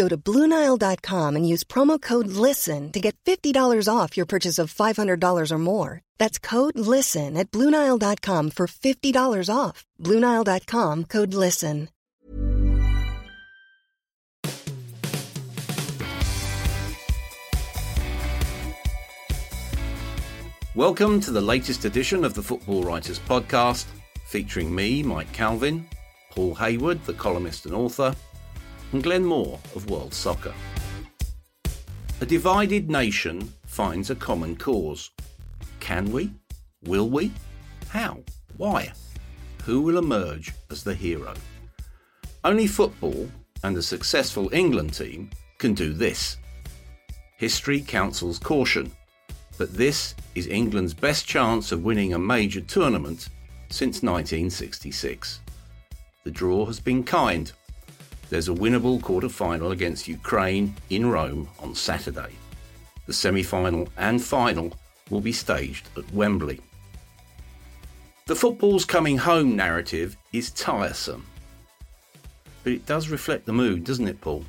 Go to BlueNile.com and use promo code LISTEN to get $50 off your purchase of $500 or more. That's code LISTEN at BlueNile.com for $50 off. BlueNile.com code LISTEN. Welcome to the latest edition of the Football Writers Podcast, featuring me, Mike Calvin, Paul Hayward, the columnist and author, and Glenn Moore of World Soccer. A divided nation finds a common cause. Can we? Will we? How? Why? Who will emerge as the hero? Only football and a successful England team can do this. History counsels caution, but this is England's best chance of winning a major tournament since 1966. The draw has been kind. There's a winnable quarter final against Ukraine in Rome on Saturday. The semi final and final will be staged at Wembley. The football's coming home narrative is tiresome, but it does reflect the mood, doesn't it, Paul?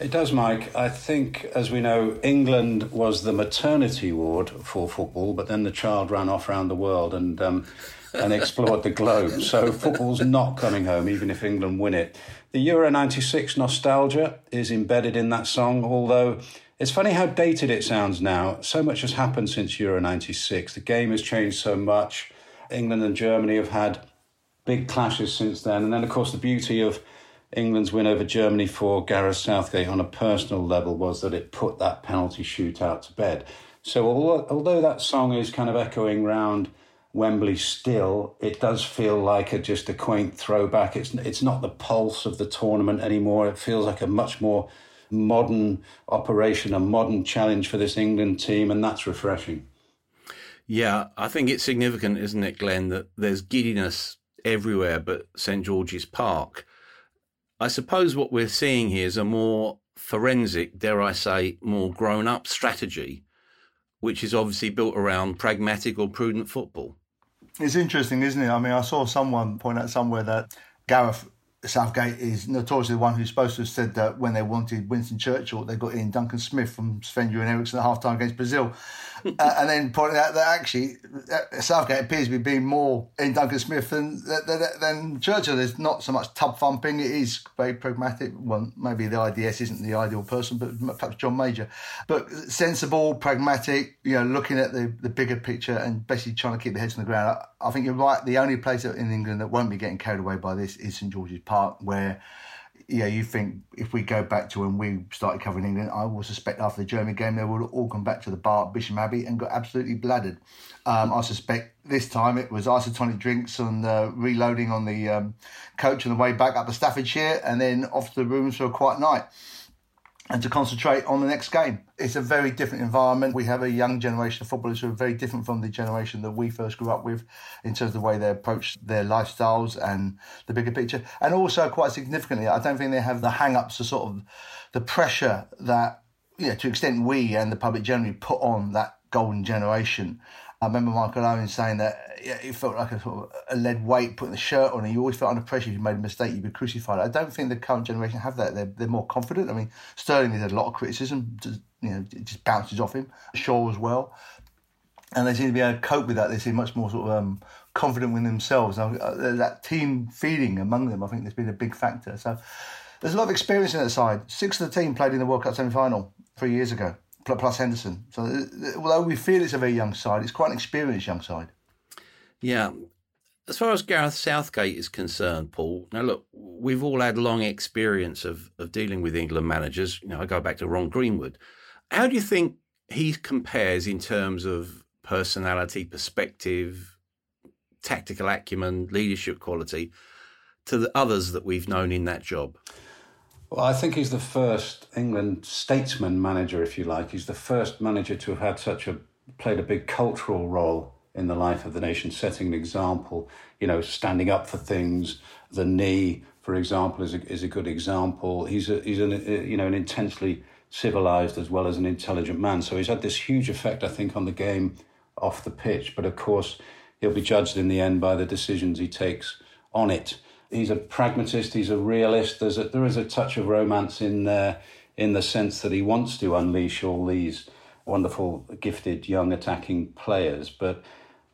It does, Mike. I think, as we know, England was the maternity ward for football, but then the child ran off around the world and um, and explored the globe. So football's not coming home, even if England win it. The Euro '96 nostalgia is embedded in that song, although. It's funny how dated it sounds now. So much has happened since Euro 96. The game has changed so much. England and Germany have had big clashes since then. And then, of course, the beauty of England's win over Germany for Gareth Southgate on a personal level was that it put that penalty shootout to bed. So although, that song is kind of echoing round Wembley still, it does feel like a, just a quaint throwback. It's it's not the pulse of the tournament anymore. It feels like a much more modern operation, a modern challenge for this England team, and that's refreshing. Yeah, I think it's significant, isn't it, Glenn, that there's giddiness everywhere but St George's Park. I suppose what we're seeing here is a more forensic, dare I say, more grown up strategy, which is obviously built around pragmatic or prudent football. It's interesting, isn't it? I mean, I saw someone point out somewhere that Gareth Southgate is notoriously the one who's supposed to have said that when they wanted Winston Churchill, they got Iain Duncan Smith from Sven-Göran Eriksson at half time against Brazil. uh, and then pointing out that actually uh, Southgate appears to be being more Iain Duncan Smith than, than, than Churchill. There's not so much tub thumping. It is very pragmatic. Well, maybe the IDS isn't the ideal person, but perhaps John Major. But sensible, pragmatic, you know, looking at the, the bigger picture and basically trying to keep the heads on the ground. I, I think you're right. The only place in England that won't be getting carried away by this is St George's Park, where yeah, you think if we go back to when we started covering England, I will suspect after the German game they will all come back to the bar at Bisham Abbey and got absolutely bladdered. Um, I suspect this time it was isotonic drinks and uh, reloading on the um, coach on the way back up to Staffordshire and then off to the rooms for a quiet night and to concentrate on the next game. It's a very different environment. We have a young generation of footballers who are very different from the generation that we first grew up with in terms of the way they approach their lifestyles and the bigger picture. And also, quite significantly, I don't think they have the hang ups, the sort of the pressure that, you know, to extent we and the public generally put on that golden generation. I remember Michael Owen saying that it felt like a sort of a lead weight putting the shirt on, and you always felt under pressure. If you made a mistake, you'd be crucified. I don't think the current generation have that. They're, they're more confident. I mean, Sterling has had a lot of criticism. Just, you know, it just bounces off him. Shaw as well, and they seem to be able to cope with that. They seem much more sort of um, confident with themselves. Uh, that team feeling among them, I think, has been a big factor. So there's a lot of experience in that side. Six of the team played in the World Cup semi final three years ago. Plus Henderson. So uh, although we feel it's a very young side, it's quite an experienced young side. Yeah. As far as Gareth Southgate is concerned, Paul, now look, we've all had long experience of, of dealing with England managers. You know, I go back to Ron Greenwood. How do you think he compares in terms of personality, perspective, tactical acumen, leadership quality to the others that we've known in that job? Well, I think he's the first England statesman manager, if you like. He's the first manager to have had such a played a big cultural role in the life of the nation, setting an example, you know, standing up for things. The knee, for example, is a, is a good example. He's a, he's an, uh, you know, an intensely civilized as well as an intelligent man. So he's had this huge effect, I think, on the game off the pitch. But of course, he'll be judged in the end by the decisions he takes on it. He's a pragmatist. He's a realist. There's a, there is a touch of romance in there, in the sense that he wants to unleash all these wonderful, gifted young attacking players, but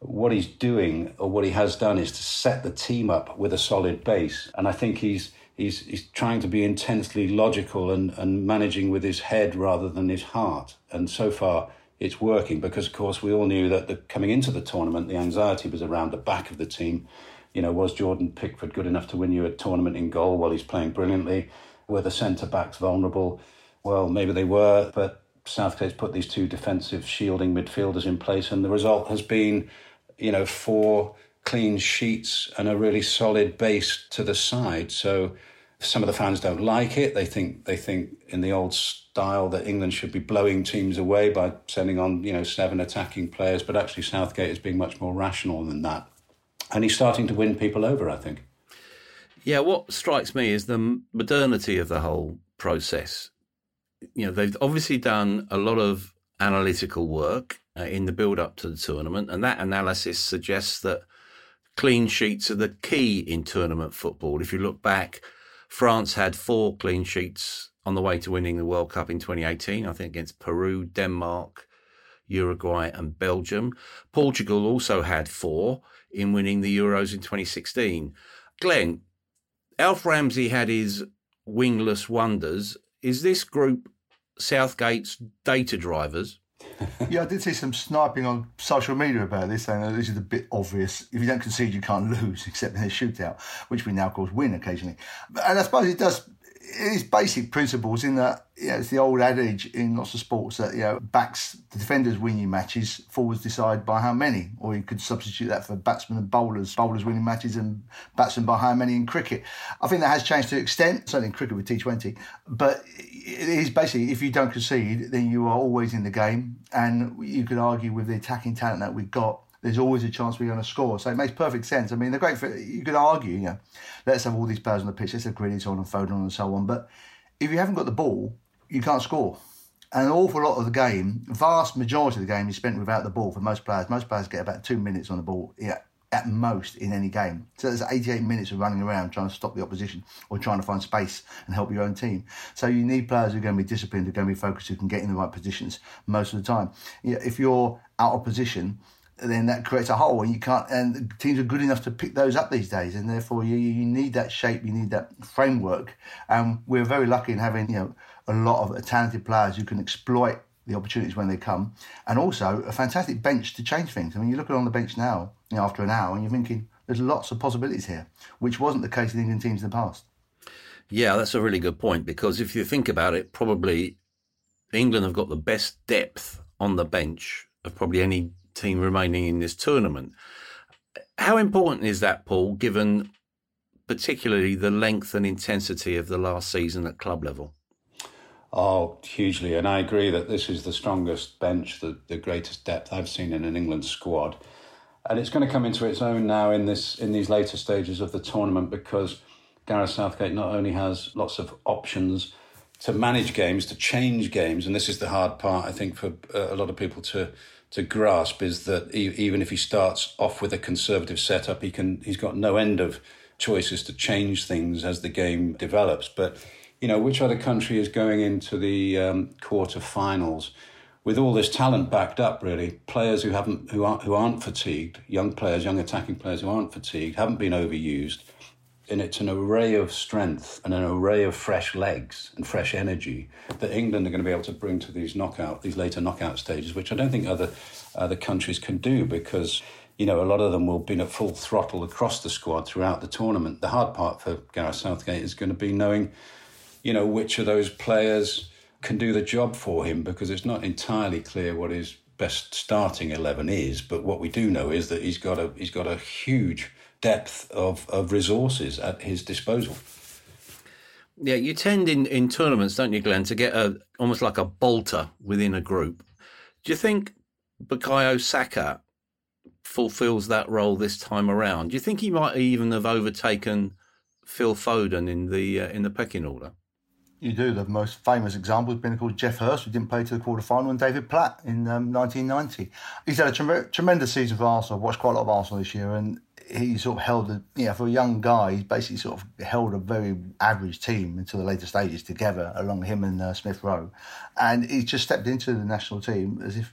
what he's doing or what he has done is to set the team up with a solid base. And I think he's he's he's trying to be intensely logical and, and managing with his head rather than his heart. And so far it's working because of course we all knew that the, coming into the tournament the anxiety was around the back of the team. You know, was Jordan Pickford good enough to win you a tournament in goal while he's playing brilliantly? Were the centre backs vulnerable? Well, maybe they were, but Southgate's put these two defensive shielding midfielders in place, and the result has been you know, four clean sheets and a really solid base to the side. So some of the fans don't like it. They think they think in the old style that England should be blowing teams away by sending on, you know, seven attacking players, but actually Southgate is being much more rational than that. And he's starting to win people over, I think. Yeah, what strikes me is the modernity of the whole process. You know, they've obviously done a lot of analytical work uh, in the build up to the tournament. And that analysis suggests that clean sheets are the key in tournament football. If you look back, France had four clean sheets on the way to winning the World Cup in 2018, I think against Peru, Denmark, Uruguay, and Belgium. Portugal also had four in winning the Euros in 2016. Glenn, Alf Ramsey had his wingless wonders. Is this group Southgate's data drivers? yeah, I did see some sniping on social media about this, saying that this is a bit obvious. If you don't concede, you can't lose, except in a shootout, which we now, of course, win occasionally. And I suppose it does it is basic principles in that you know, it's the old adage in lots of sports that you know backs the defenders win you matches, forwards decide by how many, or you could substitute that for batsmen and bowlers, bowlers winning matches and batsmen by how many in cricket. I think that has changed to an extent, certainly in cricket with T20, but it is basically if you don't concede, then you are always in the game, and you could argue with the attacking talent that we've got there's always a chance we're going to score. So it makes perfect sense. I mean, the great for, you could argue, you know, let's have all these players on the pitch, let's have Grealish on and Foden on and so on. But if you haven't got the ball, you can't score. And an awful lot of the game, vast majority of the game is spent without the ball for most players. Most players get about two minutes on the ball yeah, at most in any game. So there's 88 minutes of running around trying to stop the opposition or trying to find space and help your own team. So you need players who are going to be disciplined, who are going to be focused, who can get in the right positions most of the time. If you're out of position, then that creates a hole, and you can't. And teams are good enough to pick those up these days, and therefore you you need that shape, you need that framework. And we're very lucky in having you know a lot of talented players who can exploit the opportunities when they come, and also a fantastic bench to change things. I mean, you look on the bench now, you know, after an hour, and you're thinking there's lots of possibilities here, which wasn't the case in England teams in the past. Yeah, that's a really good point because if you think about it, probably England have got the best depth on the bench of probably any team remaining in this tournament. How important is that, Paul, given particularly the length and intensity of the last season at club level? Oh, hugely. And I agree that this is the strongest bench, the, the greatest depth I've seen in an England squad. And it's going to come into its own now in this in these later stages of the tournament because Gareth Southgate not only has lots of options to manage games, to change games, and this is the hard part, I think, for uh, a lot of people to to grasp is that even if he starts off with a conservative setup, he can he's got no end of choices to change things as the game develops. But you know, which other country is going into the um, quarter-finals with all this talent backed up? Really, players who haven't who aren't who aren't fatigued, young players, young attacking players who aren't fatigued, haven't been overused, and it's an array of strength and an array of fresh legs and fresh energy that England are going to be able to bring to these knockout, these later knockout stages, which I don't think other other countries can do because you know a lot of them will be at full throttle across the squad throughout the tournament. The hard part for Gareth Southgate is going to be knowing, you know, which of those players can do the job for him because it's not entirely clear what his best starting eleven is. But what we do know is that he's got a he's got a huge depth of, of resources at his disposal. Yeah, you tend in, in tournaments, don't you, Glenn, to get a almost like a bolter within a group. Do you think Bukayo Saka fulfills that role this time around? Do you think he might even have overtaken Phil Foden in the uh, in the pecking order? You do. The most famous example has been called Geoff Hurst, who didn't play to the quarter final, and David Platt in um, 1990. He's had a tre- tremendous season for Arsenal. I've watched quite a lot of Arsenal this year, and he sort of held a, you know, for a young guy, he's basically sort of held a very average team until the later stages together, along him and uh, Smith Rowe. And he's just stepped into the national team as if,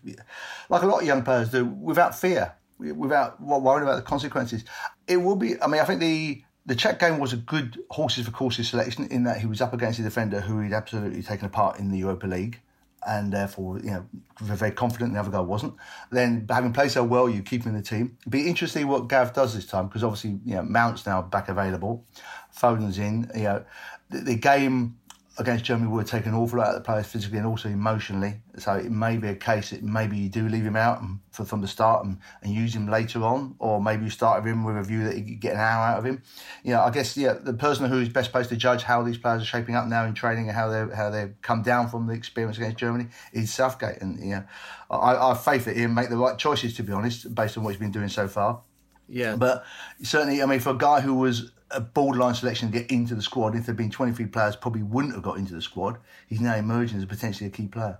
like a lot of young players do, without fear, without worrying about the consequences. It will be, I mean, I think the, the Czech game was a good horses for courses selection in that he was up against a defender who he'd absolutely taken apart in the Europa League and therefore, you know, very confident the other guy wasn't. Then, having played so well, you keep him in the team. It'd be interesting what Gav does this time because obviously, you know, Mount's now back available, Foden's in. You know, the, the game against Germany would taken an awful lot out of the players physically and also emotionally. So it may be a case that maybe you do leave him out for, from the start and, and use him later on, or maybe you start with him with a view that you could get an hour out of him. You know, I guess yeah, the person who is best placed to judge how these players are shaping up now in training and how they how they've come down from the experience against Germany is Southgate, and yeah, I, I have faith that he'll make the right choices. To be honest, based on what he's been doing so far. Yeah, but certainly, I mean, for a guy who was a borderline selection to get into the squad. If there'd been 23 players, probably wouldn't have got into the squad. He's now emerging as potentially a key player.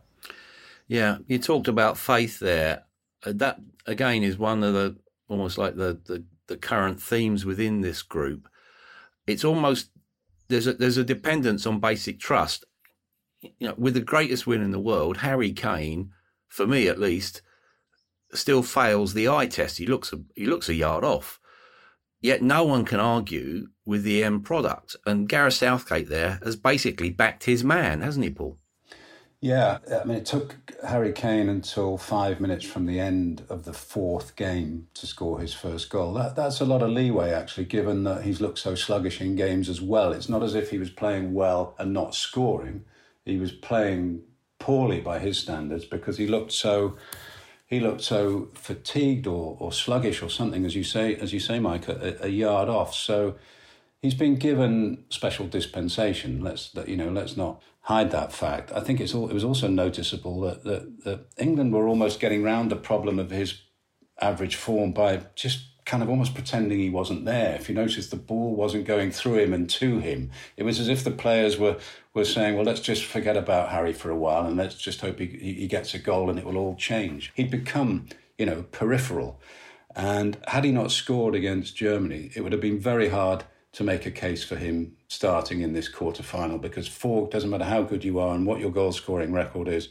Yeah, you talked about faith there. Uh, that again is one of the almost like the, the, the current themes within this group. It's almost there's a there's a dependence on basic trust. You know, with the greatest win in the world, Harry Kane, for me at least, still fails the eye test. He looks a, he looks a yard off. Yet no one can argue with the end product. And Gareth Southgate there has basically backed his man, hasn't he, Paul? Yeah, I mean, it took Harry Kane until five minutes from the end of the fourth game to score his first goal. That, that's a lot of leeway, actually, given that he's looked so sluggish in games as well. It's not as if he was playing well and not scoring. He was playing poorly by his standards because he looked so he looked so fatigued or, or sluggish or something, as you say, as you say, Mike, a, a yard off. So he's been given special dispensation. Let's you know, let's not hide that fact. I think it's all, it was also noticeable that, that that England were almost getting round the problem of his average form by just kind of almost pretending he wasn't there. If you notice, the ball wasn't going through him and to him. It was as if the players were were saying, "Well, let's just forget about Harry for a while and let's just hope he he gets a goal and it will all change." He'd become, you know, peripheral. And had he not scored against Germany, it would have been very hard to make a case for him starting in this quarter final because four doesn't matter how good you are and what your goal scoring record is.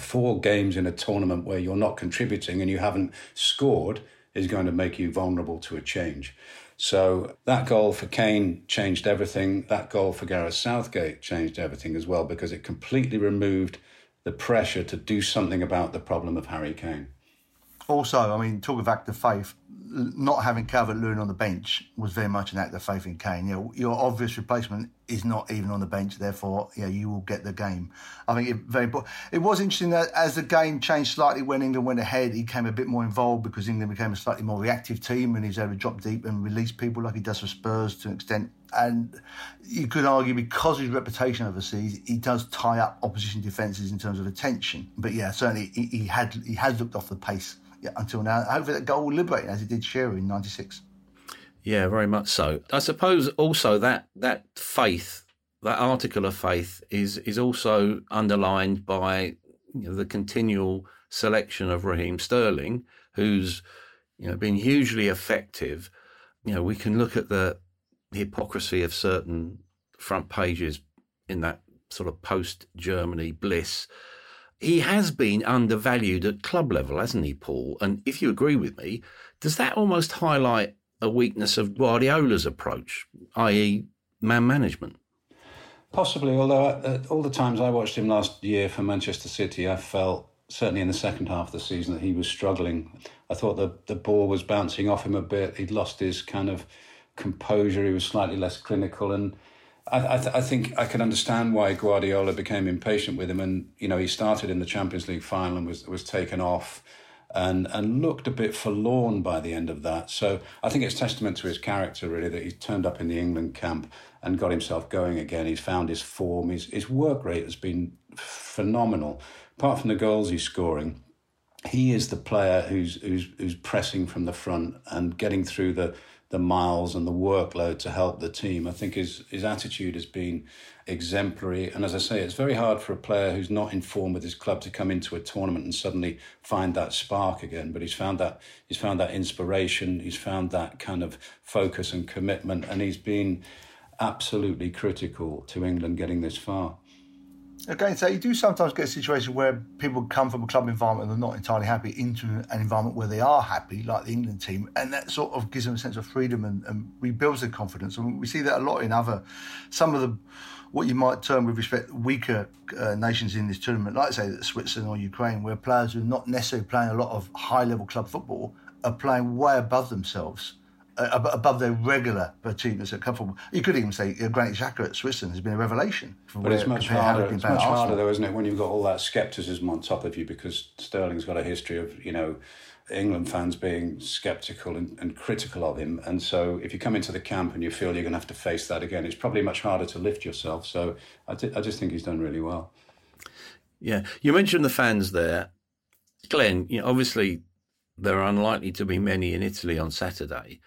Four games in a tournament where you're not contributing and you haven't scored is going to make you vulnerable to a change. So that goal for Kane changed everything. That goal for Gareth Southgate changed everything as well because it completely removed the pressure to do something about the problem of Harry Kane. Also, I mean, talk of act of faith not having Calvert Lewin on the bench was very much an act of faith in Kane. You know, your obvious replacement is not even on the bench, therefore, you, you will get the game. I think it very important. It was interesting that as the game changed slightly when England went ahead, he came a bit more involved because England became a slightly more reactive team and he's able to drop deep and release people like he does for Spurs to an extent. And you could argue because of his reputation overseas, he does tie up opposition defences in terms of attention. But yeah, certainly he, he had he has looked off the pace until now. Hopefully, that goal will liberate as it did Shearer in '96. Yeah, very much so. I suppose also that that faith, that article of faith, is is also underlined by you know, the continual selection of Raheem Sterling, who's you know been hugely effective. You know, we can look at the hypocrisy of certain front pages in that sort of post Germany bliss he has been undervalued at club level, hasn't he, Paul? And if you agree with me, does that almost highlight a weakness of Guardiola's approach, i.e., man management? Possibly, although uh, all the times I watched him last year for Manchester City, I felt certainly in the second half of the season that he was struggling. I thought the the ball was bouncing off him a bit. He'd lost his kind of composure. He was slightly less clinical, and I, I, th- I, think I can understand why Guardiola became impatient with him. And you know, he started in the Champions League final and was was taken off, and and looked a bit forlorn by the end of that. So I think it's testament to his character really that he turned up in the England camp and got himself going again. He's found his form. His his work rate has been phenomenal. Apart from the goals he's scoring, he is the player who's who's who's pressing from the front and getting through the the miles and the workload to help the team. I think his his attitude has been exemplary. And as I say, it's very hard for a player who's not in form with his club to come into a tournament and suddenly find that spark again. But he's found that he's found that inspiration. He's found that kind of focus and commitment, and he's been absolutely critical to England getting this far again, so you do sometimes get a situation where people come from a club environment and they're not entirely happy into an environment where they are happy, like the England team, and that sort of gives them a sense of freedom and, and rebuilds their confidence. And we see that a lot in other, some of the, what you might term with respect weaker uh, nations in this tournament, like say Switzerland or Ukraine, where players who are not necessarily playing a lot of high level club football are playing way above themselves uh, above their regular achievements at club football. You could even say uh, Granit Xhaka at Switzerland has been a revelation. But it's much harder. It's much Arsenal. harder, though, isn't it, when you've got all that scepticism on top of you because Sterling's got a history of you know. England fans being sceptical and, and, critical of him. And so, if you come into the camp and you feel you're going to have to face that again, it's probably much harder to lift yourself. So, I, t- I just think he's done really well. Yeah. You mentioned the fans there. Glenn, you know, obviously, there are unlikely to be many in Italy on Saturday.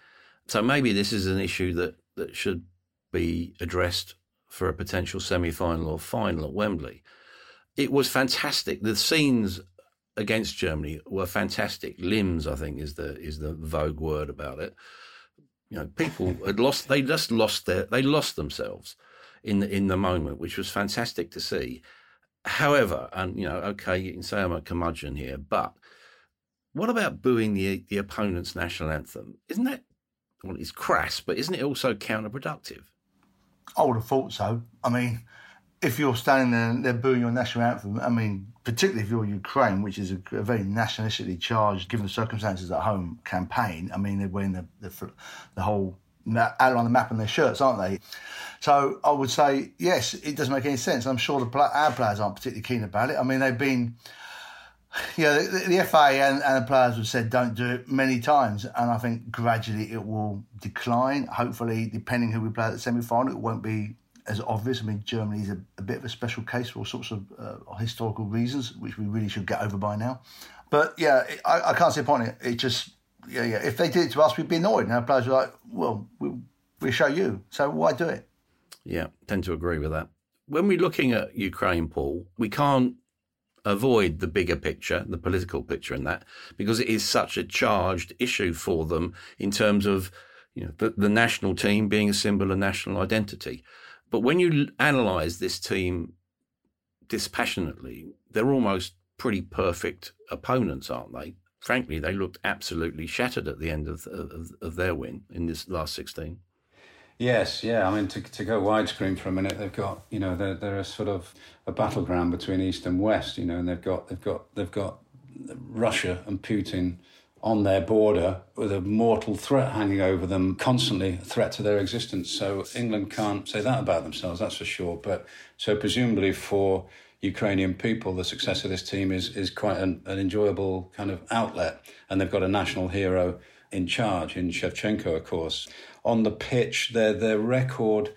So maybe this is an issue that, that should be addressed for a potential semi final or final at Wembley. It was fantastic. The scenes against Germany were fantastic. Limbs, I think, is the is the vogue word about it. You know, people had lost. They just lost their. They lost themselves in the in the moment, which was fantastic to see. However, and you know, okay, you can say I'm a curmudgeon here, but what about booing the the opponent's national anthem? Isn't that well, it's crass, but isn't it also counterproductive? I would have thought so. I mean, if you're standing there and they're booing your national anthem, I mean, particularly if you're Ukraine, which is a, a very nationalistically charged, given the circumstances at home, campaign. I mean, they're wearing the the, the whole outline on the map on their shirts, aren't they? So I would say yes, it doesn't make any sense. I'm sure the our players aren't particularly keen about it. I mean, they've been yeah, the, the FA and, and, the players have said don't do it many times, and I think gradually it will decline. Hopefully, depending who we play at the semi final, it won't be as obvious. I mean, Germany is a, a, bit of a special case for all sorts of uh, historical reasons, which we really should get over by now. But yeah, it, I, I, can't see a point in it. It just, yeah, yeah. If they did it to us, we'd be annoyed. And our players are like, well, we, we show you, so why do it? Yeah, tend to agree with that. When we're looking at Ukraine, Paul, we can't avoid the bigger picture, the political picture in that, because it is such a charged issue for them in terms of you know the, the national team being a symbol of national identity. But when you analyse this team dispassionately, they're almost pretty perfect opponents, aren't they? Frankly, they looked absolutely shattered at the end of, of, of their win in this last 16. Yes, yeah. I mean, to, to go widescreen for a minute, they've got you know they're they're a sort of a battleground between east and west. You know, and they've got they've got they've got Russia and Putin on their border with a mortal threat hanging over them, constantly a threat to their existence. So England can't say that about themselves, that's for sure. But so presumably for Ukrainian people, the success of this team is is quite an, an enjoyable kind of outlet, and they've got a national hero in charge in Shevchenko, of course on the pitch, their their record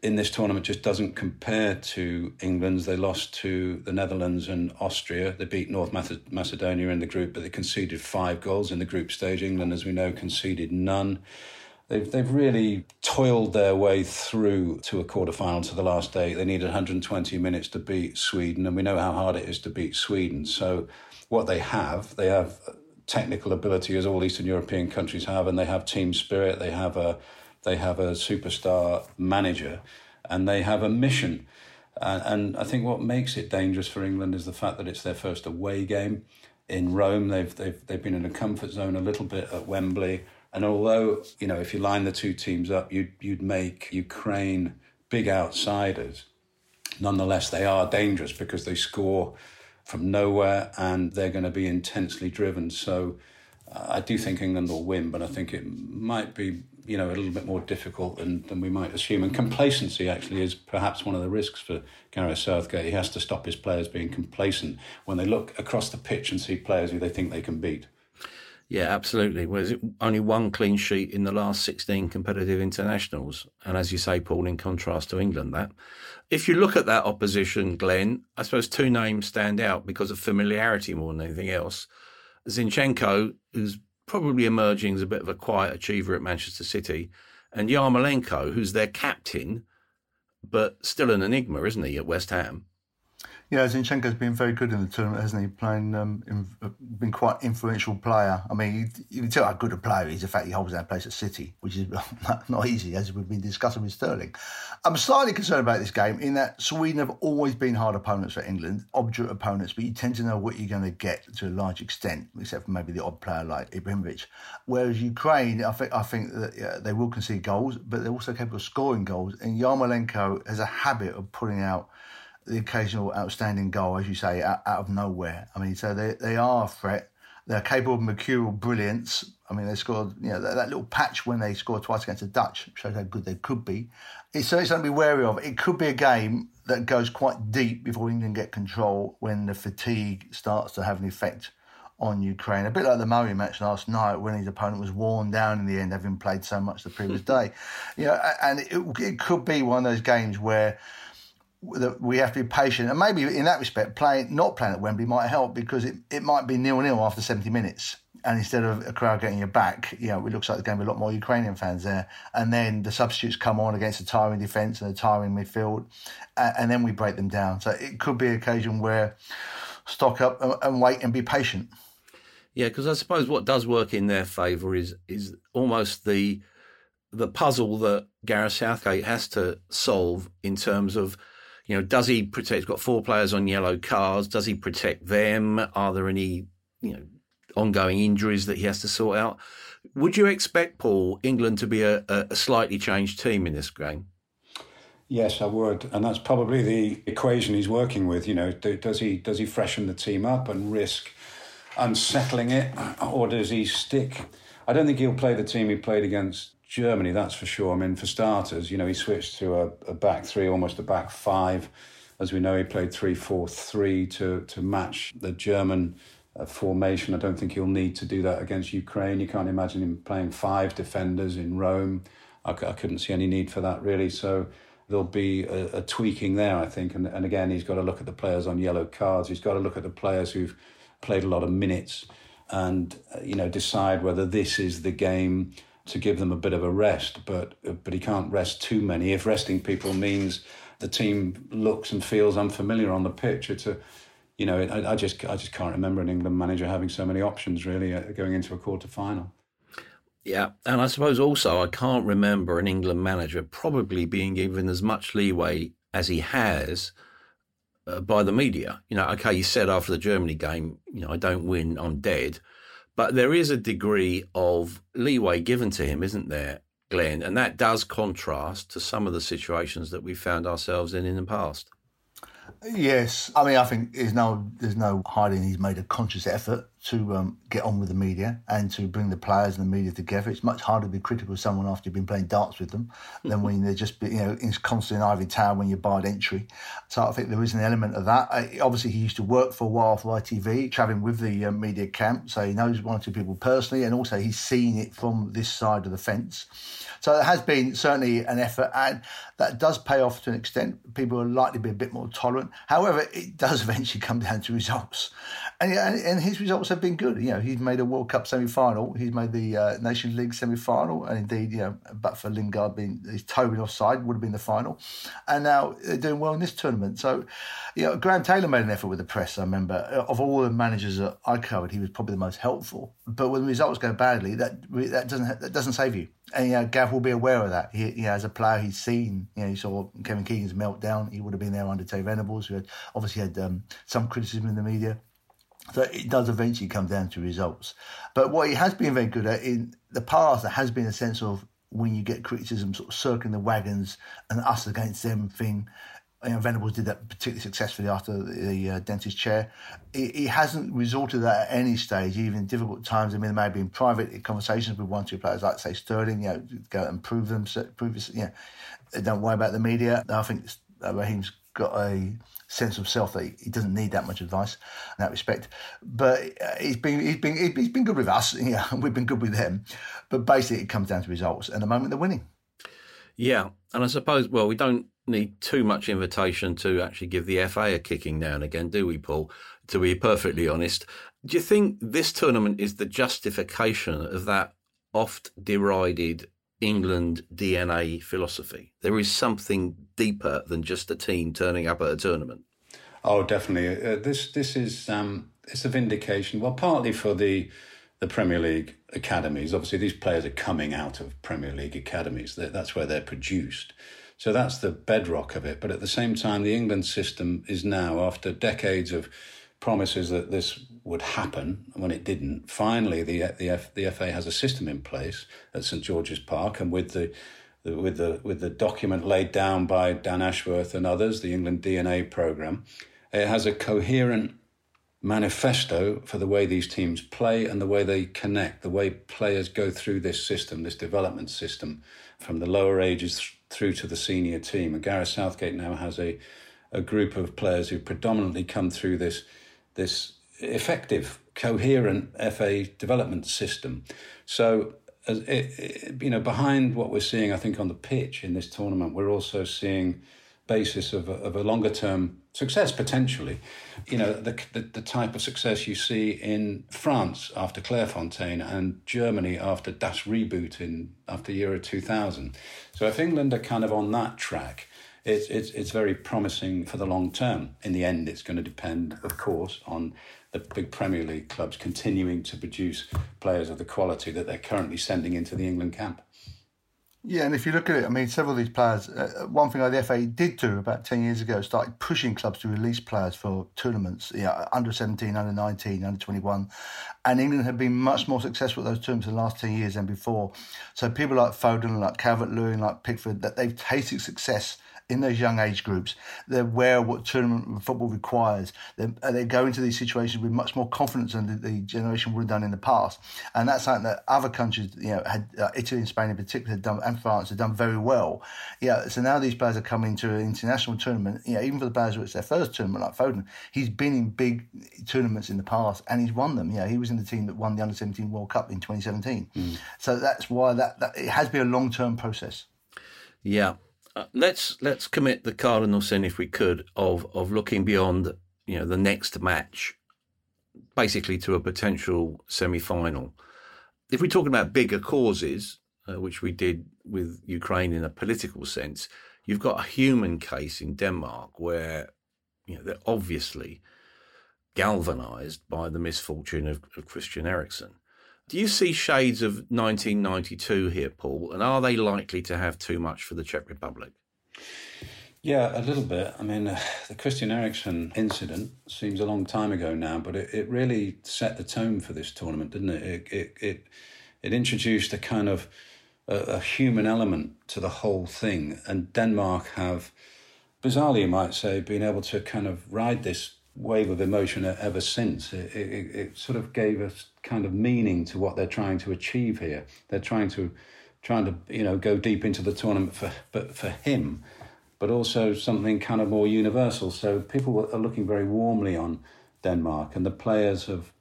in this tournament just doesn't compare to England's. They lost to the Netherlands and Austria. They beat North Macedonia in the group, but they conceded five goals in the group stage. England, as we know, conceded none. They've, they've really toiled their way through to a quarter final to the last day. They needed 120 minutes to beat Sweden, and we know how hard it is to beat Sweden. So, what they have, they have technical ability as all Eastern European countries have, and they have team spirit. They have a they have a superstar manager, and they have a mission. And, and I think what makes it dangerous for England is the fact that it's their first away game in Rome. They've they've they've been in a comfort zone a little bit at Wembley. And although, you know, if you line the two teams up, you'd, you'd make Ukraine big outsiders, nonetheless, they are dangerous because they score from nowhere and they're going to be intensely driven. So uh, I do think England will win, but I think it might be you know a little bit more difficult than, than we might assume. And complacency actually is perhaps one of the risks for Gareth Southgate. He has to stop his players being complacent when they look across the pitch and see players who they think they can beat. Yeah, absolutely. Was it only one clean sheet in the last 16 competitive internationals? And as you say, Paul, in contrast to England, that. If you look at that opposition, Glenn, I suppose two names stand out because of familiarity more than anything else. Zinchenko, who's probably emerging as a bit of a quiet achiever at Manchester City, and Yarmolenko, who's their captain, but still an enigma, isn't he, at West Ham? Yeah, Zinchenko's been very good in the tournament, hasn't he? Playing, um, in, uh, been quite influential player. I mean, you, can tell how good a player he is. The fact he holds that place at City, which is not easy, as we've been discussing with Sterling. I'm slightly concerned about this game in that Sweden have always been hard opponents for England, obdurate opponents, but you tend to know what you're going to get to a large extent, except for maybe the odd player like Ibrahimovic. Whereas Ukraine, I think, I think that yeah, they will concede goals, but they're also capable of scoring goals. And Yarmolenko has a habit of putting out the occasional outstanding goal, as you say, out, out of nowhere. I mean, so they, they are a threat. They're capable of mercurial brilliance. I mean, they scored, you know, that, that, little patch when they scored twice against the Dutch shows how good they could be. So it's certainly something to be wary of. It could be a game that goes quite deep before England get control when the fatigue starts to have an effect on Ukraine. A bit like the Murray match last night when his opponent was worn down in the end, having played so much the previous day. You know, and it, it could be one of those games where that we have to be patient. And maybe in that respect, playing not playing at Wembley might help because it, it might be nil nil after 70 minutes. And instead of a crowd getting your back, you know, it looks like there's going to be a lot more Ukrainian fans there. And then the substitutes come on against a tiring defence and a tiring midfield, and, and then we break them down. So it could be an occasion where stock up and, and wait and be patient. Yeah, because I suppose what does work in their favour is is almost the the puzzle that Gareth Southgate has to solve in terms of you know, does he protect? He's got four players on yellow cards. Does he protect them? Are there any, you know, ongoing injuries that he has to sort out? Would you expect Paul England to be a, a slightly changed team in this game? Yes, I would, and that's probably the equation he's working with. You know, does he does he freshen the team up and risk unsettling it, or does he stick? I don't think he'll play the team he played against Germany, that's for sure. I mean, for starters, you know, he switched to a, a back three, almost a back five. As we know, he played 3 4 3 to, to match the German uh, formation. I don't think he'll need to do that against Ukraine. You can't imagine him playing five defenders in Rome. I, I couldn't see any need for that, really. So there'll be a, a, tweaking there, I think. And, and again, he's got to look at the players on yellow cards. He's got to look at the players who've played a lot of minutes and, uh, you know, decide whether this is the game to give them a bit of a rest, but but he can't rest too many. If resting people means the team looks and feels unfamiliar on the pitch, it's a you know I, I just I just can't remember an England manager having so many options really uh, going into a quarter final. Yeah, and I suppose also I can't remember an England manager probably being given as much leeway as he has uh, by the media. You know, okay, he said after the Germany game, you know, I don't win, I'm dead. But there is a degree of leeway given to him, isn't there, Glenn? And that does contrast to some of the situations that we found ourselves in in the past. Yes, I mean, I think there's no there's no hiding. He's made a conscious effort to um, get on with the media and to bring the players and the media together. It's much harder to be critical of someone after you've been playing darts with them than when they're just you know in constant ivory tower when you're barred entry. So I think there is an element of that. Uh, obviously, he used to work for a while for ITV, travelling with the uh, media camp, so he knows one or two people personally, and also he's seen it from this side of the fence. So there has been certainly an effort, and that does pay off to an extent. People are likely to be a bit more tolerant. However, it does eventually come down to results, and and his results have been good. You know, he's made a World Cup semi final, he's made the uh, Nations League semi final, and indeed, you know, but for Lingard being his toe being offside, would have been the final, and now they're doing well in this tournament. So, you know, Graham Taylor made an effort with the press. I remember of all the managers that I covered, he was probably the most helpful. But when the results go badly, that that doesn't that doesn't save you and you know, Gav will be aware of that. He, you know, as a player, he's seen. You know, he saw Kevin Keegan's meltdown. He would have been there under Terry Venables, who had obviously had um, some criticism in the media. So it does eventually come down to results. But what he has been very good at in the past, there has been a sense of when you get criticism sort of circling the wagons and us against them thing. You know, Venables did that particularly successfully after the uh, dentist chair. He, he, hasn't resorted to that at any stage, even in difficult times. I mean, there may have been private conversations with one, two players, like say Sterling, you know, go and prove them, prove you know, don't worry about the media. I think Raheem's got a sense of self that he, he, doesn't need that much advice in that respect. But uh, he's been he's been he's been good with us. Yeah, we've been good with him. But basically, it comes down to results. And the moment, they're winning. Yeah, and I suppose well, we don't need too much invitation to actually give the FA a kicking now and again, do we, Paul? To be perfectly honest, do you think this tournament is the justification of that oft derided England DNA philosophy. There is something deeper than just a team turning up at a tournament. Oh, definitely. Uh, this this is um, it's a vindication. Well, partly for the the Premier League academies. Obviously, these players are coming out of Premier League academies. That's where they're produced. So that's the bedrock of it. But at the same time, the England system is now, after decades of promises that this would happen when it didn't. Finally, the the, F, the FA has a system in place at St George's Park, and with the, the, with the with the document laid down by Dan Ashworth and others, the England DNA program, it has a coherent manifesto for the way these teams play and the way they connect, the way players go through this system, this development system, from the lower ages through to the senior team. And Gareth Southgate now has a a group of players who predominantly come through this this effective, coherent FA development system. So, it, it, you know, behind what we're seeing, I think on the pitch in this tournament, we're also seeing basis of a, of a longer term success potentially. You know, the, the, the type of success you see in France after Clairefontaine and Germany after Das Reboot in after Euro 2000. So if England are kind of on that track, it's, it's, it's very promising for the long term. In the end, it's going to depend, of course, on the big Premier League clubs continuing to produce players of the quality that they're currently sending into the England camp. Yeah, and if you look at it, I mean, several of these players, uh, one thing the FA did do about 10 years ago, started pushing clubs to release players for tournaments, you know, under 17, under 19, under 21. And England have been much more successful at those tournaments in the last 10 years than before. So people like Foden, like Calvert Lewin, like Pickford, that they've tasted success in those young age groups. They're aware of what tournament football requires. They they go into these situations with much more confidence than the, the, generation would have done in the past, and that's something that other countries, you know, had uh, Italy and Spain in particular, done, and France have done very well. Yeah, so now these players are coming to an international tournament. You know, even for the players who it's their first tournament, like Foden, he's been in big tournaments in the past and he's won them. Yeah, he was in the team that won the under seventeen World Cup in 2017. Mm. So that's why that, that it has been a long term process. Yeah, uh, let's let's commit the cardinal sin, if we could, of of looking beyond you know the next match, basically to a potential semi final. If we're talking about bigger causes, uh, which we did with Ukraine in a political sense, you've got a human case in Denmark where you know they're obviously galvanized by the misfortune of, of Christian Eriksen. Do you see shades of 1992 here, Paul? And are they likely to have too much for the Czech Republic? Yeah, a little bit. I mean, uh, the Christian Eriksen incident seems a long time ago now, but it, it really set the tone for this tournament, didn't it? It it it, it introduced a kind of a, a human element to the whole thing, and Denmark have, bizarrely, you might say, been able to kind of ride this wave of emotion ever since. It, it, it, sort of gave us kind of meaning to what they're trying to achieve here. They're trying to trying to you know go deep into the tournament for but for him, but also something kind of more universal. So people are looking very warmly on Denmark, and the players have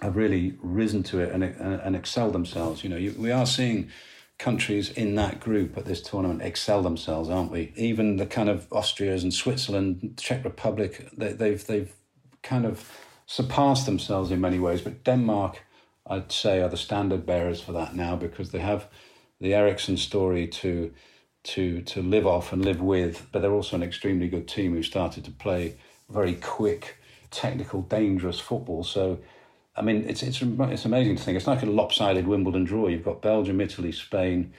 have really risen to it and and, excelled themselves. You know, you, we are seeing countries in that group at this tournament excel themselves, aren't we? Even the kind of Austrias and Switzerland, Czech Republic, they, they've they've kind of surpassed themselves in many ways. But Denmark, I'd say, are the standard bearers for that now because they have the Eriksen story to to to live off and live with. But they're also an extremely good team who started to play very quick, technical, dangerous football. So I mean, it's it's it's amazing to think. It's like a lopsided Wimbledon draw. You've got Belgium, Italy, Spain,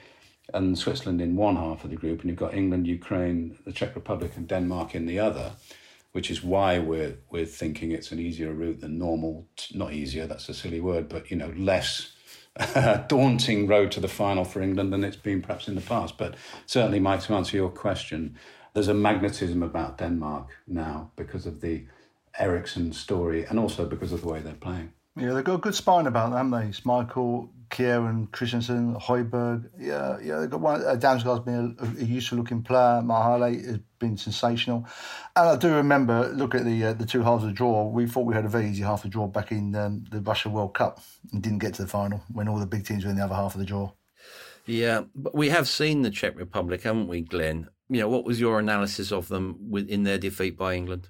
and Switzerland in one half of the group, and you've got England, Ukraine, the Czech Republic, and Denmark in the other. which is why we're we're thinking it's an easier route than normal. Not easier, that's a silly word, but you know, less daunting road to the final for England than it's been perhaps in the past. But certainly, Mike, to answer your question, there's a magnetism about Denmark now because of the Eriksen story and also because of the way they're playing. Yeah, they've got a good spine about them, haven't they? Schmeichel, Kjær, Christensen, Højbjerg. Yeah, yeah, they've got one. Uh, Damsgaard's been a, a useful looking player. Maehle has been sensational. And I do remember, look at the uh, the two halves of the draw. We thought we had a very easy half of the draw back in um, the Russia World Cup and didn't get to the final when all the big teams were in the other half of the draw. Yeah, but we have seen the Czech Republic, haven't we, Glenn? You know, what was your analysis of them in their defeat by England?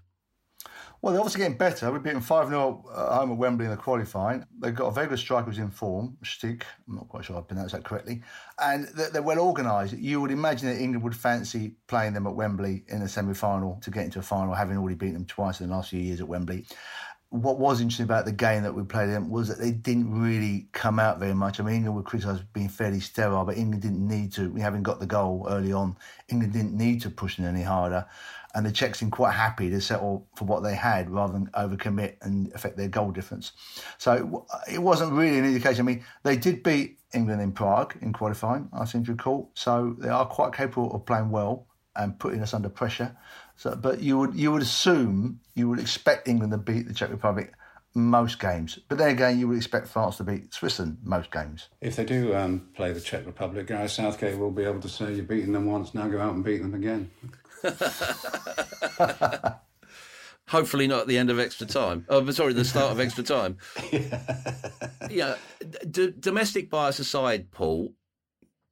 Well, they're obviously getting better. We beat them 5 0 at uh, home at Wembley in the qualifying. They've got a very good striker who's in form, Stig. I'm not quite sure I pronounced that correctly. And they're, they're well organised. You would imagine that England would fancy playing them at Wembley in the semi final to get into a final, having already beaten them twice in the last few years at Wembley what was interesting about the game that we played them was that they didn't really come out very much. I mean, England were criticised for being fairly sterile, but England didn't need to. We haven't got the goal early on. England didn't need to push them any harder and the Czechs seemed quite happy to settle for what they had rather than overcommit and affect their goal difference. So it wasn't really an indication. I mean, they did beat England in Prague in qualifying, I seem to recall. So they are quite capable of playing well and putting us under pressure. So, but you would you would assume you would expect England to beat the Czech Republic most games. But then again, you would expect France to beat Switzerland most games. If they do um, play the Czech Republic, Gareth Southgate will be able to say, You've beaten them once, now go out and beat them again. Hopefully not at the end of extra time. Oh, sorry, the start of extra time. yeah, d- domestic bias aside, Paul.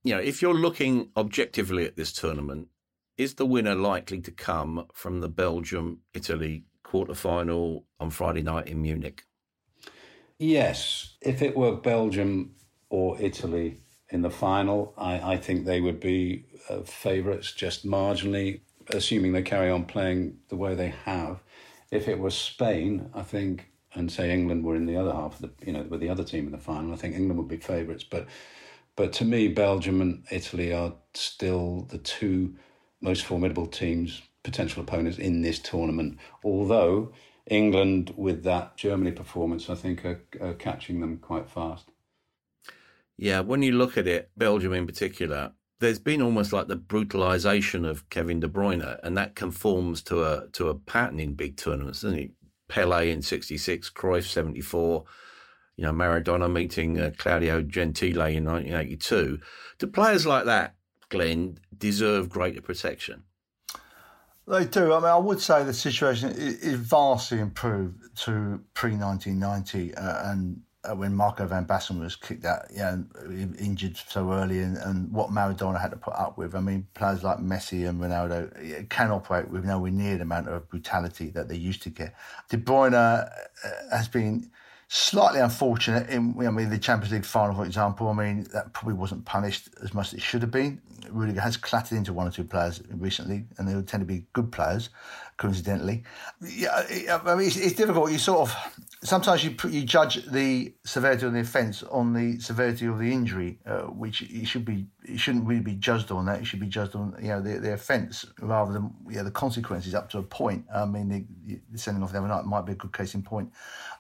You know, if you're looking objectively at this tournament, is the winner likely to come from the Belgium Italy quarter final on Friday night in Munich? Yes, if it were Belgium or Italy in the final, I, I think they would be uh, favourites just marginally assuming they carry on playing the way they have. If it was Spain, I think, and say England were in the other half of the, you know, with the other team in the final, I think England would be favourites. But, but to me, Belgium and Italy are still the two most formidable teams, potential opponents in this tournament. Although England, with that Germany performance, I think are, are catching them quite fast. Yeah, when you look at it, Belgium in particular, there's been almost like the brutalization of Kevin De Bruyne, and that conforms to a to a pattern in big tournaments, doesn't it? Pele in '66, Cruyff '74, you know Maradona meeting uh, Claudio Gentile in 1982. Do players like that, Glenn, deserve greater protection? They do. I mean, I would say the situation is vastly improved to pre 1990, uh, and when Marco van Basten was kicked out, yeah, injured so early, and, and what Maradona had to put up with. I mean, players like Messi and Ronaldo can operate with nowhere near the amount of brutality that they used to get. De Bruyne uh, has been slightly unfortunate in I mean the Champions League final, for example. I mean that probably wasn't punished as much as it should have been. Rudiger has clattered into one or two players recently, and they tend to be good players, coincidentally. Yeah, I mean it's, it's difficult. You sort of sometimes you you judge the severity of the offence on the severity of the injury, uh, which it should be it shouldn't really be judged on that. It should be judged on you know the, the offence rather than yeah the consequences up to a point. I mean the, the sending off the other night might be a good case in point.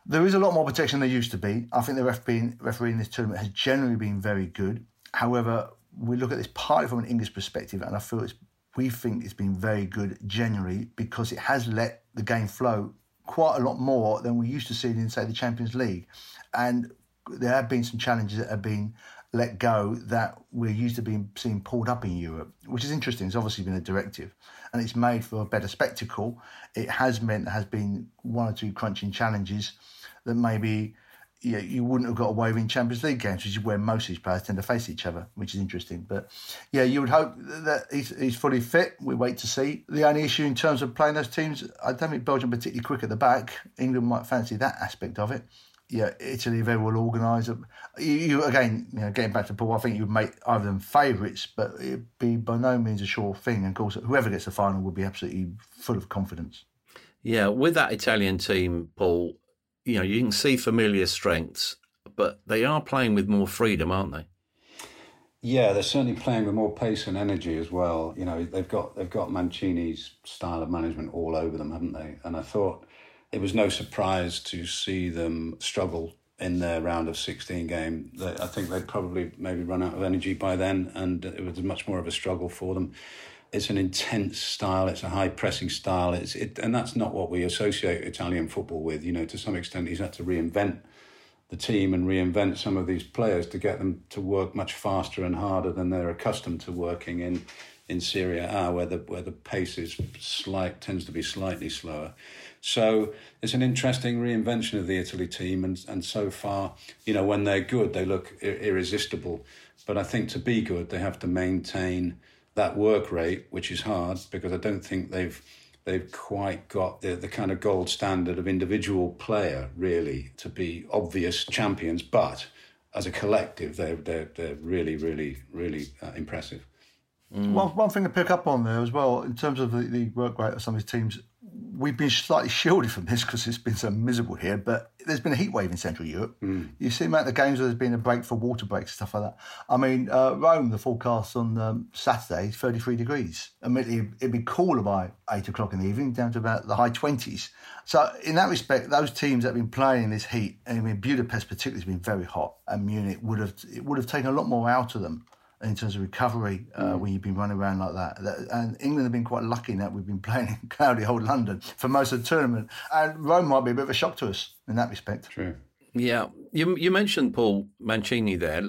There is a lot more protection than there used to be. I think the referee, referee in this tournament has generally been very good. However, we look at this partly from an English perspective, and I feel it's we think it's been very good generally because it has let the game flow quite a lot more than we used to see in, say, the Champions League. And there have been some challenges that have been let go that we're used to being seen pulled up in Europe, which is interesting. It's obviously been a directive and it's made for a better spectacle. It has meant there has been one or two crunching challenges that maybe you, know, you wouldn't have got away with in Champions League games, which is where most of these players tend to face each other, which is interesting. But yeah, you would hope that he's, he's fully fit. We wait to see. The only issue in terms of playing those teams, I don't think Belgium particularly quick at the back. England might fancy that aspect of it. Yeah, Italy very well organised. You, you, again, you know, getting back to Paul, I think you would make either of them favourites, but it'd be by no means a sure thing. And of course, whoever gets the final will be absolutely full of confidence. Yeah, with that Italian team, Paul, you know, you can see familiar strengths, but they are playing with more freedom, aren't they? Yeah, they're certainly playing with more pace and energy as well. You know, they've got they've got Mancini's style of management all over them, haven't they? And I thought it was no surprise to see them struggle in their round of 16 game. I think they'd probably maybe run out of energy by then, and it was much more of a struggle for them. It's an intense style. It's a high pressing style. It's it, and that's not what we associate Italian football with. You know, to some extent, he's had to reinvent the team and reinvent some of these players to get them to work much faster and harder than they're accustomed to working in in Serie A, where the where the pace is slight tends to be slightly slower. So it's an interesting reinvention of the Italy team, and and so far, you know, when they're good, they look irresistible. But I think to be good, they have to maintain that work rate, which is hard because I don't think they've they've quite got the, the kind of gold standard of individual player really to be obvious champions. But as a collective, they're they're, they're really really really uh, impressive. Mm. One, one thing to pick up on there as well, in terms of the, the work rate of some of these teams, we've been slightly shielded from this because it's been so miserable here. But there's been a heat wave in Central Europe. Mm. You see, about the games where there's been a break for water breaks and stuff like that. I mean, uh, Rome, the forecast on um, Saturday, 33 degrees. Admittedly, it'd be cooler by eight o'clock in the evening, down to about the high 20s. So, in that respect, those teams that have been playing in this heat, I mean, Budapest particularly has been very hot, and Munich would have it would have taken a lot more out of them in terms of recovery uh, mm. when you've been running around like that. And England have been quite lucky in that we've been playing in cloudy old London for most of the tournament. And Rome might be a bit of a shock to us in that respect. True. Yeah. You, you mentioned Paul Mancini there,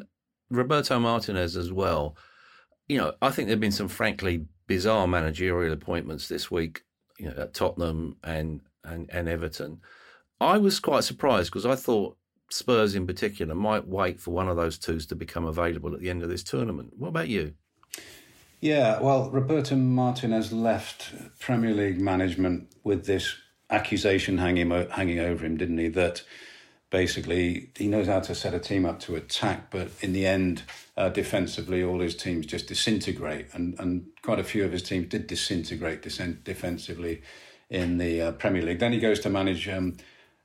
Roberto Martinez as well. You know, I think there have been some frankly bizarre managerial appointments this week you know, at Tottenham and, and, and Everton. I was quite surprised because I thought Spurs in particular might wait for one of those twos to become available at the end of this tournament. What about you? Yeah, well, Roberto Martinez left Premier League management with this accusation hanging hanging over him, didn't he? That basically he knows how to set a team up to attack, but in the end, uh, defensively, all his teams just disintegrate, and and quite a few of his teams did disintegrate defensively in the uh, Premier League. Then he goes to manage. Um,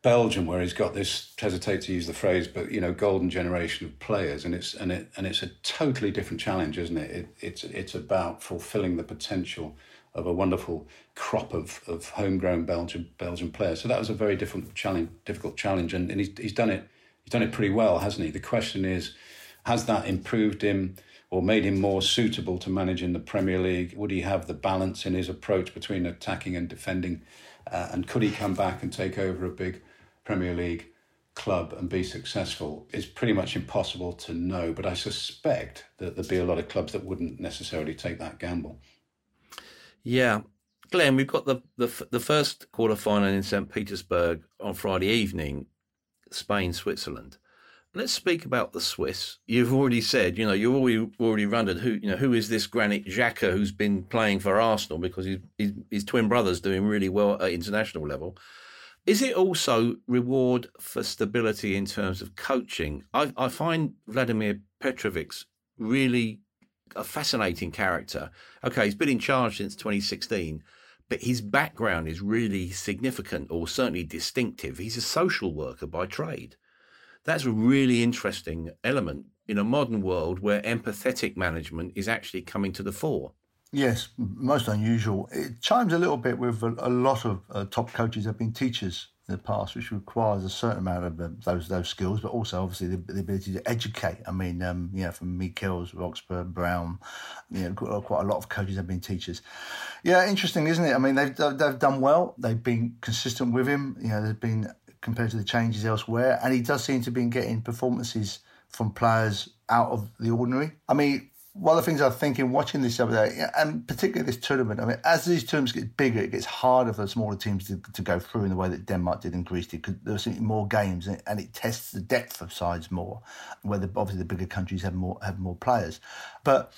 Belgium, where he's got this hesitate to use the phrase, but you know, golden generation of players, and it's and it and it's a totally different challenge, isn't it? it it's it's about fulfilling the potential of a wonderful crop of, of homegrown Belgian Belgian players. So that was a very different challenge, difficult challenge, and, and he's he's done it he's done it pretty well, hasn't he? The question is, has that improved him? or made him more suitable to manage in the Premier League? Would he have the balance in his approach between attacking and defending? Uh, and could he come back and take over a big Premier League club and be successful is pretty much impossible to know. But I suspect that there'd be a lot of clubs that wouldn't necessarily take that gamble. Yeah. Glenn, we've got the, the, the first quarter final in St. Petersburg on Friday evening, Spain, Switzerland. Let's speak about the Swiss. You've already said, you know, you've already already wondered who, you know, who is this Granit Xhaka who's been playing for Arsenal because his, twin brother's doing really well at international level. Is it also reward for stability in terms of coaching? I, I find Vladimir Petkovic's really a fascinating character. Okay, he's been in charge since 2016, but his background is really significant or certainly distinctive. He's a social worker by trade. That's a really interesting element in a modern world where empathetic management is actually coming to the fore. Yes, most unusual. It chimes a little bit with a, a lot of uh, top coaches have been teachers in the past, which requires a certain amount of uh, those those skills, but also obviously the, the ability to educate. I mean, um, you know, from Michels, Roxburgh, Brown, you know, quite a lot of coaches have been teachers. Yeah, interesting, isn't it? I mean, they've they've done well. They've been consistent with him. You know, there's been compared to the changes elsewhere, and he does seem to be getting performances from players out of the ordinary. I mean, one of the things I think in watching this other day, and particularly this tournament, I mean, as these tournaments get bigger, it gets harder for the smaller teams to, to go through in the way that Denmark did and Greece did, because there's simply more games, and it, and it, tests the depth of sides more, where the, obviously the bigger countries have more have more players. But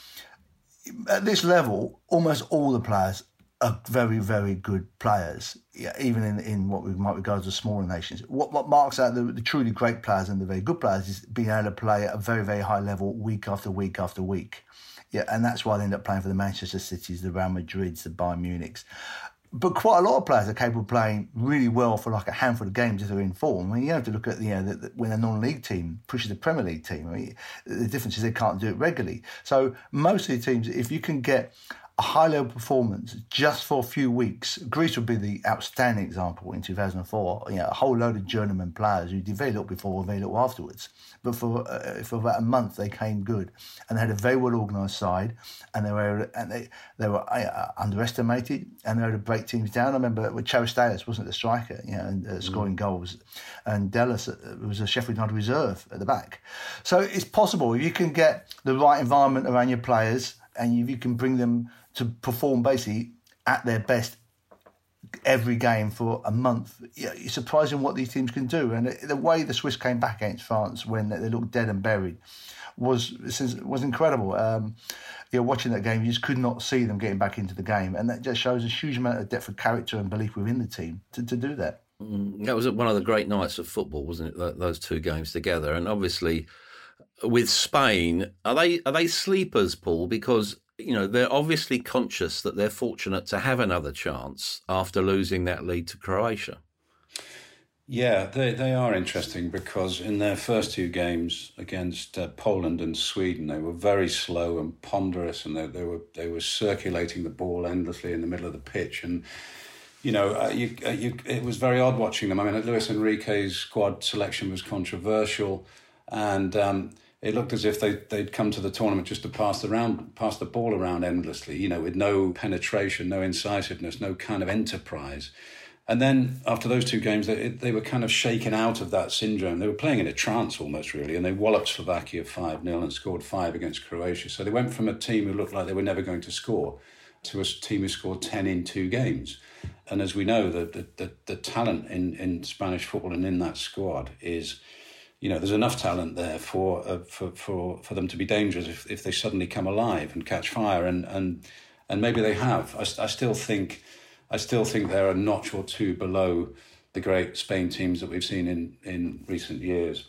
at this level, almost all the players are very, very good players, yeah, even in, in what we might regard as smaller nations. What, what marks out the, the, truly great players and the very good players is being able to play at a very, very high level week after week after week. Yeah, and that's why they end up playing for the Manchester Cities, the Real Madrids, the Bayern Munichs. but quite a lot of players are capable of playing really well for like a handful of games if they're in form. I mean, you have to look at you know the, the, when a non-league team pushes a Premier League team. I mean, the difference is they can't do it regularly. So most of the teams, if you can get a high level performance just for a few weeks. Greece would be the outstanding example in 2004. You know, a whole load of journeyman players who did very little before, very little afterwards. But for uh, for about a month, they came good, and they had a very well organised side, and they were and they they were uh, underestimated, and they were to break teams down. I remember with Charisteas wasn't the striker, you know, and, uh, scoring mm. goals, and Dellas uh, was a Sheffield United reserve at the back. So it's possible if you can get the right environment around your players, and if you can bring them to perform basically at their best every game for a month. It's surprising what these teams can do. And the way the Swiss came back against France when they looked dead and buried was was incredible. Um, you know, watching that game, you just could not see them getting back into the game, and that just shows a huge amount of depth of character and belief within the team to, to do that. Mm, that was one of the great nights of football, wasn't it? Those two games together, and obviously with Spain, are they are they sleepers, Paul? Because you know, they're obviously conscious that they're fortunate to have another chance after losing that lead to Croatia. Yeah, they, they are interesting because in their first two games against uh, Poland and Sweden, they were very slow and ponderous, and they, they were they were circulating the ball endlessly in the middle of the pitch, and you know, uh, you, uh, you, it was very odd watching them. I mean, Luis Enrique's squad selection was controversial, and um, it looked as if they they'd come to the tournament just to pass the round, pass the ball around endlessly. You know, with no penetration, no incisiveness, no kind of enterprise. And then after those two games, they, they were kind of shaken out of that syndrome. They were playing in a trance almost, really, and they walloped Slovakia 5 0 and scored five against Croatia. So they went from a team who looked like they were never going to score to a team who scored 10 in two games. And as we know, the, the, the, the talent in, in Spanish football and in that squad is you know, there's enough talent there for uh, for for for them to be dangerous if, if they suddenly come alive and catch fire, and and and maybe they have. I, I still think, I still think they're a notch or two below the great Spain teams that we've seen in in recent years.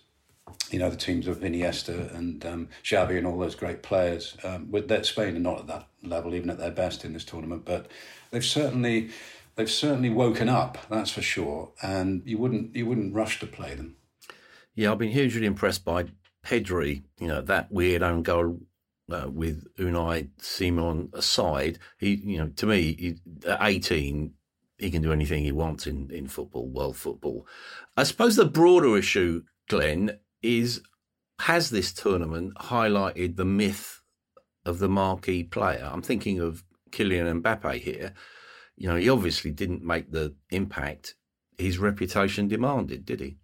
You know, the teams of Iniesta and um, Xavi and all those great players. Um, with that, Spain are not at that level, even at their best in this tournament, but they've certainly they've certainly woken up. That's for sure. And you wouldn't you wouldn't rush to play them. Yeah, I've been hugely impressed by Pedri. You know that weird own goal uh, with Unai Simon aside. He, you know, to me, he, at eighteen, he can do anything he wants in in football, world football. I suppose the broader issue, Glenn, is has this tournament highlighted the myth of the marquee player? I'm thinking of Kylian Mbappe here. You know, he obviously didn't make the impact his reputation demanded, did he?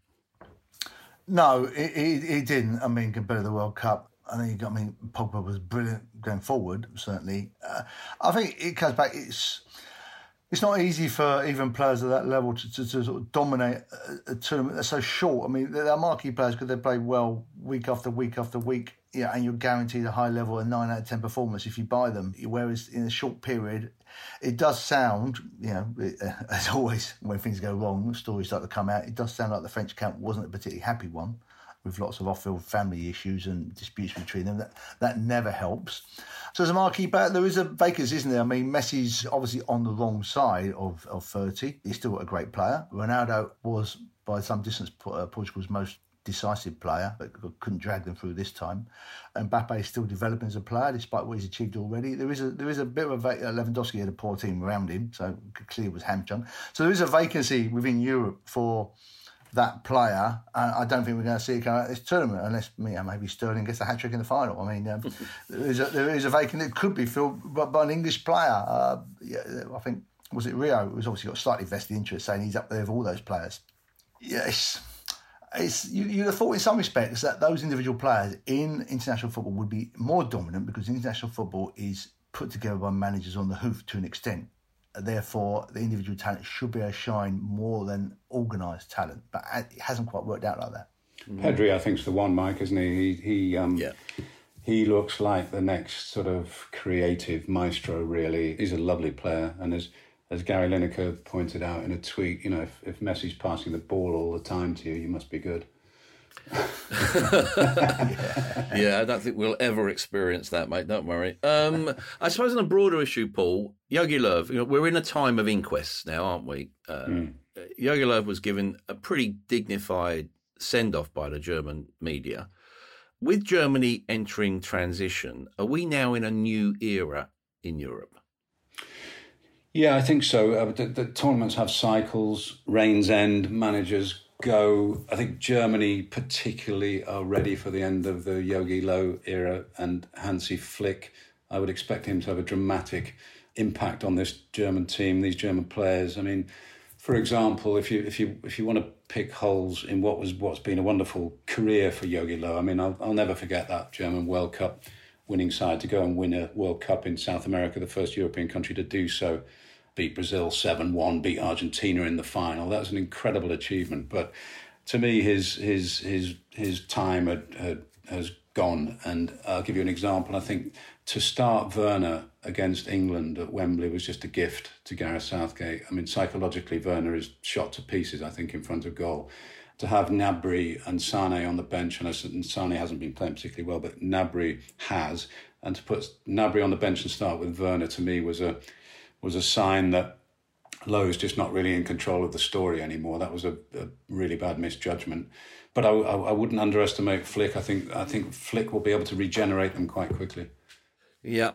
No, he, he, didn't. I mean, compared to the World Cup, I think I mean Pogba was brilliant going forward. Certainly, uh, I think it comes back. It's it's not easy for even players at that level to, to, to sort of dominate a, a, tournament that's so short. I mean, they're marquee players because they play well week after week after week. Yeah, and you're guaranteed a high level, a nine out of ten performance if you buy them. Whereas in a short period, it does sound, you know, it, uh, as always, when things go wrong, stories start to come out. It does sound like the French camp wasn't a particularly happy one, with lots of off-field family issues and disputes between them. That that never helps. So as a marquee player, there is a vacancy, isn't there? I mean, Messi's obviously on the wrong side of, of 30. He's still a great player. Ronaldo was, by some distance, uh, Portugal's most decisive player, but couldn't drag them through this time. And Mbappe is still developing as a player, despite what he's achieved already. There is a there is a bit of a Lewandowski had a poor team around him, so clearly was hamstrung. So there is a vacancy within Europe for that player. And I don't think we're going to see it come out this tournament unless you know, maybe Sterling gets a hat trick in the final. I mean, um, there, is a, there is a vacancy that could be filled by, by an English player. Uh, yeah, I think was it Rio? It was obviously got slightly vested interest, saying he's up there with all those players. Yes it's you, you'd have thought in some respects that those individual players in international football would be more dominant because international football is put together by managers on the hoof to an extent. Therefore, the individual talent should be able to shine more than organised talent, but it hasn't quite worked out like that. Pedri, I think, is the one, Mike, isn't he? He, he um, yeah. He looks like the next sort of creative maestro. Really, he's a lovely player, and as as Gary Lineker pointed out in a tweet, you know, if, if Messi's passing the ball all the time to you, you must be good. yeah. I don't think we'll ever experience that, mate. Don't worry. Um, I suppose on a broader issue, Paul, Jogi Löw, you know, we're in a time of inquests now, aren't we? Uh, mm. Jogi Löw was given a pretty dignified send off by the German media. With Germany entering transition, are we now in a new era in Europe? Yeah, I think so. Uh, the, the, tournaments have cycles, reigns end, managers go. I think Germany, particularly, are ready for the end of the Jogi Löw era and Hansi Flick. I would expect him to have a dramatic impact on this German team, these German players. I mean, for example, if you if you if you want to pick holes in what was what's been a wonderful career for Jogi Löw, I mean, I'll, I'll never forget that German World Cup winning side to go and win a World Cup in South America, the first European country to do so beat Brazil 7 1, beat Argentina in the final. That was an incredible achievement. But to me, his, his, his, his time had, had, has gone. And I'll give you an example. I think to start Werner against England at Wembley was just a gift to Gareth Southgate. I mean, psychologically, Werner is shot to pieces, I think, in front of goal. To have Gnabry and Sane on the bench, and Sane hasn't been playing particularly well, but Gnabry has, and to put Gnabry on the bench and start with Werner to me was a was a sign that Löw's just not really in control of the story anymore. That was a, a really bad misjudgment. But I, I, I, wouldn't underestimate Flick. I think I think Flick will be able to regenerate them quite quickly. Yeah.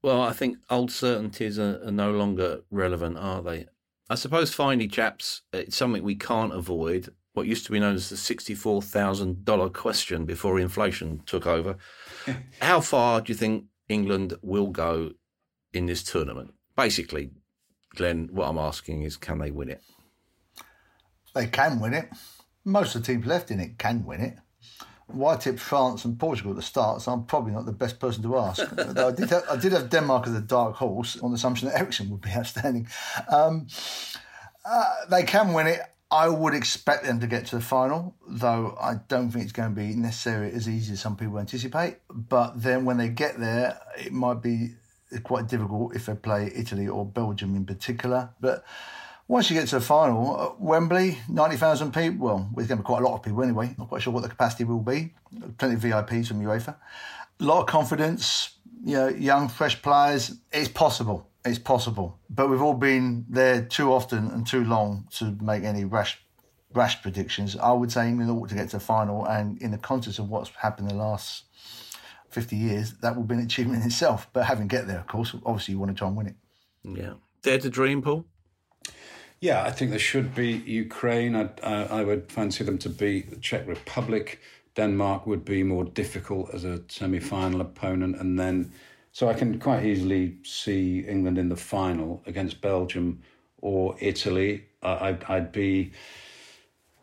Well, I think old certainties are, are no longer relevant, are they? I suppose finally, chaps, it's something we can't avoid. What used to be known as the sixty-four thousand dollar question before inflation took over. How far do you think England will go in this tournament? Basically, Glenn, what I'm asking is, can they win it? They can win it. Most of the teams left in it can win it. Why tip France and Portugal at the start, so I'm probably not the best person to ask. I, did have, I did have Denmark as a dark horse on the assumption that Eriksen would be outstanding. Um, uh, they can win it. I would expect them to get to the final, though I don't think it's going to be necessarily as easy as some people anticipate. But then when they get there, it might be quite difficult if they play Italy or Belgium in particular. But once you get to the final, uh, Wembley, 90,000 people, well, there's going to be quite a lot of people anyway. Not quite sure what the capacity will be. Plenty of VIPs from UEFA. A lot of confidence, you know, young, fresh players. It's possible. It's possible. But we've all been there too often and too long to make any rash rash predictions. I would say England ought to get to the final, and in the context of what's happened the last 50 years, that would be an achievement in itself. But having get there, of course, obviously you want to try and win it. Yeah. Dare to dream, Paul? Yeah, I think there should be Ukraine. I, I, I would fancy them to beat the Czech Republic. Denmark would be more difficult as a semi final opponent. And then, so I can quite easily see England in the final against Belgium or Italy. I'd, I'd be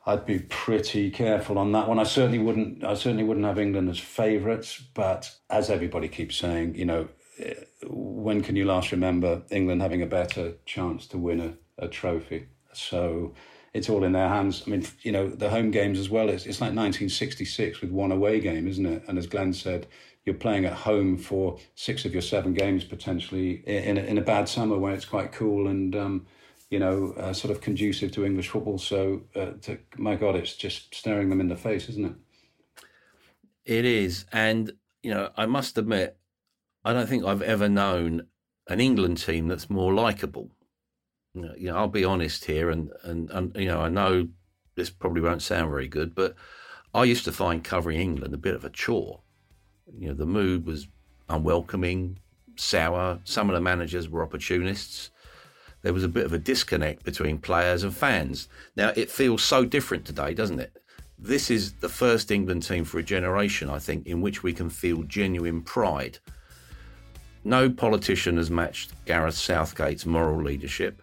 I'd be pretty careful on that one. I certainly wouldn't. I certainly wouldn't have England as favourites. But as everybody keeps saying, you know, eh, when can you last remember England having a better chance to win a, a trophy? So it's all in their hands. I mean, you know, the home games as well. It's, it's like 1966 with one away game, isn't it? And as Glenn said, you're playing at home for six of your seven games potentially in a, in a bad summer where it's quite cool and. Um, you know, uh, sort of conducive to English football. So, uh, to, my God, it's just staring them in the face, isn't it? It is. And, you know, I must admit, I don't think I've ever known an England team that's more likable. You know, I'll be honest here, and, and, and, you know, I know this probably won't sound very good, but I used to find covering England a bit of a chore. You know, the mood was unwelcoming, sour. Some of the managers were opportunists there was a bit of a disconnect between players and fans. Now, it feels so different today, doesn't it? This is the first England team for a generation, I think, in which we can feel genuine pride. No politician has matched Gareth Southgate's moral leadership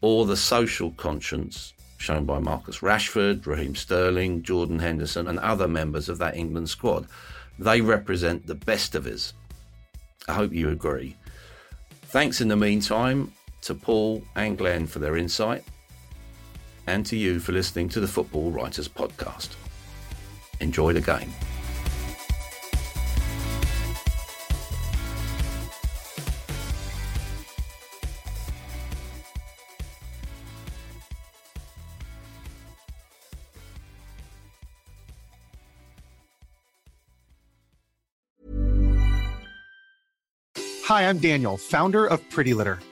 or the social conscience shown by Marcus Rashford, Raheem Sterling, Jordan Henderson, and other members of that England squad. They represent the best of us. I hope you agree. Thanks in the meantime to Paul and Glenn for their insight, and to you for listening to the Football Writers Podcast. Enjoy the game. Hi, I'm Daniel, founder of Pretty Litter.